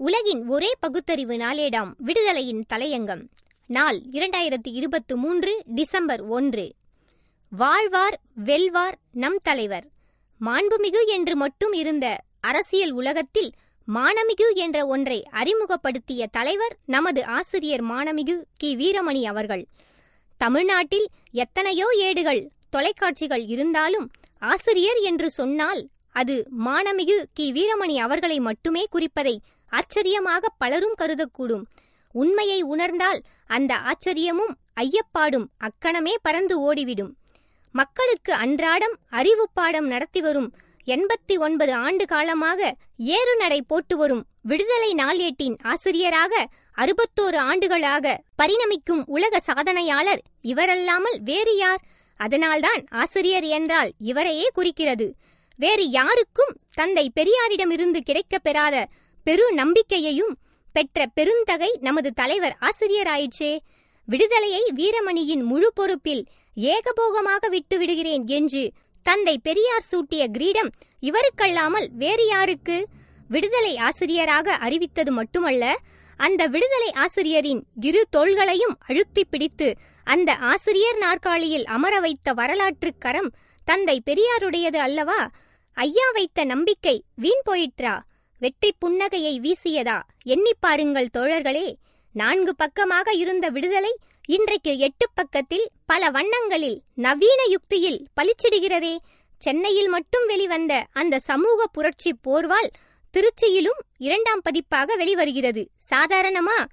உலகின் ஒரே பகுத்தறிவு நாளேடாம் விடுதலையின் தலையங்கம். நாள் இரண்டாயிரத்தி இருபத்து மூன்று டிசம்பர் ஒன்று. வாழ்வார் வெல்வார் நம் தலைவர். மாண்புமிகு என்று மட்டும் இருந்த அரசியல் உலகத்தில் மானமிகு என்ற ஒன்றை அறிமுகப்படுத்திய தலைவர் நமது ஆசிரியர் மானமிகு கி. வீரமணி அவர்கள். தமிழ்நாட்டில் எத்தனையோ ஏடுகள் தொலைக்காட்சிகள் இருந்தாலும் ஆசிரியர் என்று சொன்னால் அது மானமிகு கி. வீரமணி அவர்களை மட்டுமே குறிப்பதை ஆச்சரியமாக பலரும் கருதக்கூடும். உண்மையை உணர்ந்தால் அந்த ஆச்சரியமும் ஐயப்பாடும் அக்கணமே பறந்து ஓடிவிடும். மக்களுக்கு அன்றாடம் அறிவு பாடம் நடத்தி வரும் எண்பத்தி ஒன்பது ஆண்டு காலமாக ஏறுநடை போட்டு வரும் விடுதலை நாளேட்டின் ஆசிரியராக அறுபத்தோரு ஆண்டுகளாக பரிணமிக்கும் உலக சாதனையாளர் இவரல்லாமல் வேறு யார்? அதனால்தான் ஆசிரியர் என்றால் இவரையே குறிக்கிறது. வேறு யாருக்கும் தந்தை பெரியாரிடமிருந்து கிடைக்கப் பெறாத பெரு நம்பிக்கையையும் பெற்ற பெருந்தகை நமது தலைவர் ஆசிரியராயிற்றே. விடுதலையை வீரமணியின் முழு பொறுப்பில் ஏகபோகமாக விட்டு விடுகிறேன் என்று தந்தை பெரியார் சூட்டிய கிரீடம் இவருக்கல்லாமல் வேறு யாருக்கு? விடுதலை ஆசிரியராக அறிவித்தது மட்டுமல்ல அந்த விடுதலை ஆசிரியரின் இரு தோள்களையும் அழுத்தி பிடித்து அந்த ஆசிரியர் நாற்காலியில் அமர வைத்த வரலாற்று கரம் தந்தை பெரியாருடையது அல்லவா? ஐயா வைத்த நம்பிக்கை வீண் போயிற்றா? வெற்றி புன்னகையை வீசியதா? எண்ணிப் பாருங்கள் தோழர்களே. நான்கு பக்கமாக இருந்த விடுதலை இன்றைக்கு எட்டு பக்கத்தில் பல வண்ணங்களில் நவீன யுக்தியில் பளிச்சிடுகிறதே. சென்னையில் மட்டும் வெளிவந்த அந்த சமூக புரட்சி போர்வால் திருச்சியிலும் இரண்டாம் பதிப்பாக வெளிவருகிறது. சாதாரணமா?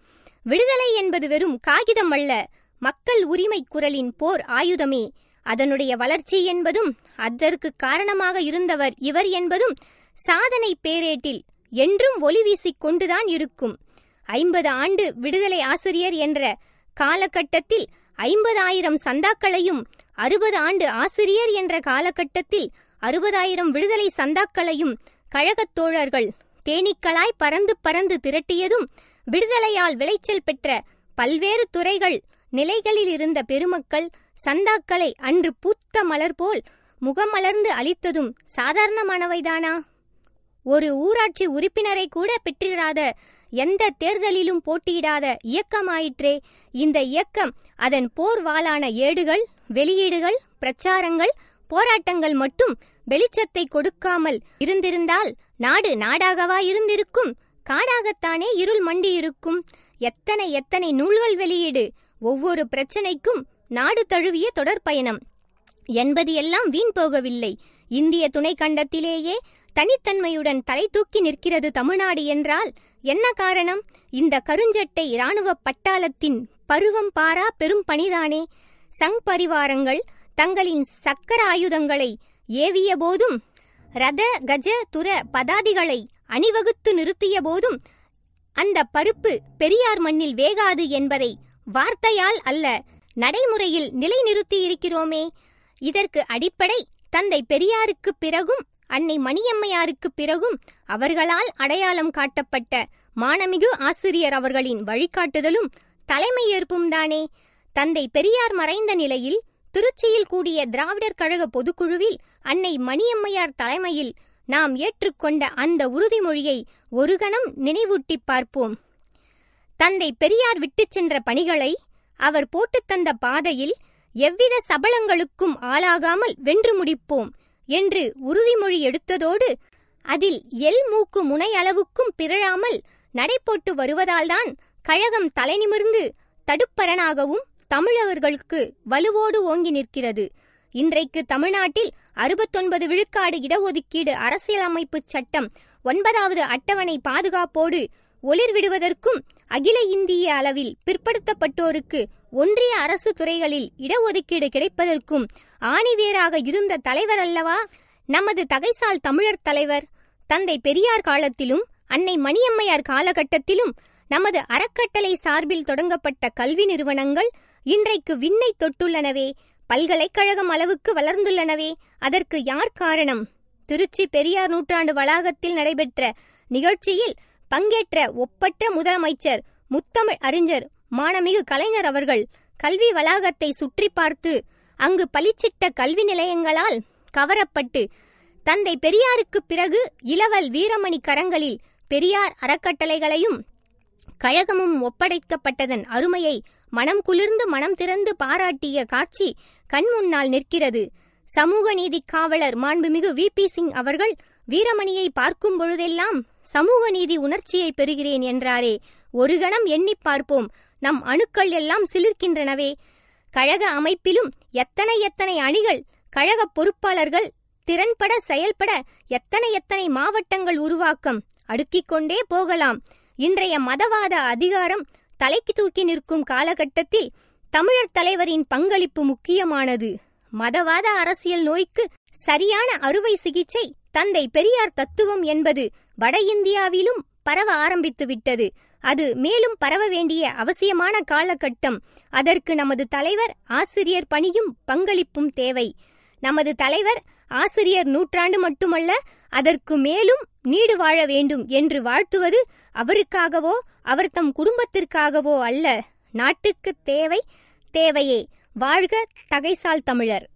விடுதலை என்பது வெறும் காகிதம் அல்ல. மக்கள் உரிமை குரலின் போர் ஆயுதமே. அதனுடைய வளர்ச்சி என்பதும் அதற்கு காரணமாக இருந்தவர் இவர் என்பதும் சாதனை பேரேட்டில் என்றும் ஒளி வீசிக் கொண்டுதான் இருக்கும். ஐம்பது ஆண்டு விடுதலை ஆசிரியர் என்ற காலகட்டத்தில் ஐம்பதாயிரம் சந்தாக்களையும் அறுபது ஆண்டு ஆசிரியர் என்ற காலகட்டத்தில் அறுபதாயிரம் விடுதலை சந்தாக்களையும் கழகத் தோழர்கள் தேனீக்களாய் பறந்து பறந்து திரட்டியதும் விடுதலையால் விளைச்சல் பெற்ற பல்வேறு துறைகள் நிலைகளில் இருந்த பெருமக்கள் சந்தாக்களை அன்று பூத்த மலர் போல் முகமலர்ந்து அளித்ததும் சாதாரணமானவைதானா? ஒரு ஊராட்சி உறுப்பினரை கூட பெற்றிடாத எந்த தேர்தலிலும் போட்டியிடாத இயக்கமாயிற்றே. இந்த இயக்கம் அதன் போர்வாளான ஏடுகள் வெளியீடுகள் பிரச்சாரங்கள் போராட்டங்கள் மட்டும் வெளிச்சத்தை கொடுக்காமல் இருந்திருந்தால் நாடு நாடாகவா இருந்திருக்கும்? காடாகத்தானே இருள் மண்டி இருக்கும் எத்தனை எத்தனை நூல்கள் வெளியீடு? ஒவ்வொரு பிரச்சனைக்கும் நாடு தழுவிய தொடர் பயணம். என்பது எல்லாம் வீண் போகவில்லை. இந்திய துணைக்கண்டத்திலேயே தனித்தன்மையுடன் தலை தூக்கி நிற்கிறது தமிழ்நாடு என்றால் என்ன காரணம்? இந்த கருஞ்சட்டை இராணுவ பட்டாளத்தின் பருவம் பாரா பெரும் பணிதானே. சங் பரிவாரங்கள் தங்களின் சக்கர ஆயுதங்களை ஏவிய போதும் ரத கஜ துர பதாதிகளை அணிவகுத்து நிறுத்திய போதும் அந்த பருப்பு பெரியார் மண்ணில் வேகாது என்பதை வார்த்தையால் அல்ல நடைமுறையில் நிலைநிறுத்தி இருக்கிறோமே இதற்கு அடிப்படை தந்தை பெரியாருக்கு பிறகும் அன்னை மணியம்மையாருக்கு பிறகும் அவர்களால் அடையாளம் காட்டப்பட்ட மானமிகு ஆசிரியர் அவர்களின் வழிகாட்டுதலும் தலைமையேற்பும் தானே. தந்தை பெரியார் மறைந்த நிலையில் திருச்சியில் கூடிய திராவிடர் கழக பொதுக்குழுவில் அன்னை மணியம்மையார் தலைமையில் நாம் ஏற்றுக்கொண்ட அந்த உறுதிமொழியை ஒரு கணம் நினைவூட்டிப் பார்ப்போம். தந்தை பெரியார் விட்டுச் சென்ற பணிகளை அவர் போட்டுத் தந்த பாதையில் எவ்வித சபலங்களுக்கும் ஆளாகாமல் வென்று முடிப்போம். என்று உறுதிமொழி எடுத்ததோடு அதில் எல் மூக்கு முனை அளவுக்கும் பிறழாமல் நடைபோட்டு வருவதால்தான் கழகம் தலைநிமிர்ந்து தடுப்பரணாகவும் தமிழர்களுக்கு வலுவோடு ஓங்கி நிற்கிறது. இன்றைக்கு தமிழ்நாட்டில் அறுபத்தொன்பது விழுக்காடு இடஒதுக்கீடு அரசியலமைப்பு சட்டம் ஒன்பதாவது அட்டவணை பாதுகாப்போடு ஒளிர் விடுவதற்கும் அகில இந்திய அளவில் பிற்படுத்தப்பட்டோருக்கு ஒன்றிய அரசு துறைகளில் இடஒதுக்கீடு கிடைப்பதற்கும் ஆணிவேராக இருந்த தலைவர் அல்லவா? நமது தகைசால் தமிழர் தலைவர் தந்தை பெரியார் காலத்திலும் அன்னை மணியம்மையார் காலகட்டத்திலும் நமது அறக்கட்டளை சார்பில் தொடங்கப்பட்ட கல்வி நிறுவனங்கள் இன்றைக்கு விண்ணை தொட்டுள்ளனவே பல்கலைக்கழகம் அளவுக்கு வளர்ந்துள்ளனவே. அதற்கு யார் காரணம்? திருச்சி பெரியார் நூற்றாண்டு வளாகத்தில் நடைபெற்ற நிகழ்ச்சியில் பங்கேற்ற ஒப்பற்ற முதலமைச்சர் முத்தமிழ் அறிஞர் மானமிகு கலைஞர் அவர்கள் கல்வி வளாகத்தை சுற்றி பார்த்து அங்கு பளிச்சிட்ட கல்வி நிலையங்களால் கவரப்பட்டு தந்தை பெரியாருக்கு பிறகு இளவல் வீரமணி கரங்களில் பெரியார் அறக்கட்டளைகளையும் கழகமும் ஒப்படைக்கப்பட்டதன் அருமையை மனம் குளிர்ந்து மனம் திறந்து பாராட்டிய காட்சி கண்முன்னால் நிற்கிறது. சமூக நீதி காவலர் மாண்புமிகு வி. பி. சிங் அவர்கள் வீரமணியை பார்க்கும் பொழுதெல்லாம் சமூக நீதி உணர்ச்சியை பெறுகிறேன் என்றாரே. ஒரு கணம் எண்ணிப் பார்ப்போம். நம் அணுக்கள் எல்லாம் சிலிர்க்கின்றனவே. கழக அமைப்பிலும் எத்தனை எத்தனை அணிகள் கழக பொறுப்பாளர்கள் திறன்பட செயல்பட எத்தனை எத்தனை மாவட்டங்கள் உருவாக்கம். அடுக்கிக் கொண்டே போகலாம். இன்றைய மதவாத அதிகாரம் தலைக்கு தூக்கி நிற்கும் காலகட்டத்தில் தமிழர் தலைவரின் பங்களிப்பு முக்கியமானது. மதவாத அரசியல் நோய்க்கு சரியான அறுவை சிகிச்சை தந்தை பெரியார் தத்துவம் என்பது வட இந்தியாவிலும் பரவ ஆரம்பித்துவிட்டது. அது மேலும் பரவ வேண்டிய அவசியமான காலகட்டம். அதற்கு நமது தலைவர் ஆசிரியர் பணியும் பங்களிப்பும் தேவை. நமது தலைவர் ஆசிரியர் நூற்றாண்டு மட்டுமல்ல அதற்கு மேலும் நீடு வாழ வேண்டும் என்று வாழ்த்துவது அவருக்காகவோ அவர் தம் குடும்பத்திற்காகவோ அல்ல நாட்டுக்கு தேவை தேவையே. வாழ்க தகைசால் தமிழர்.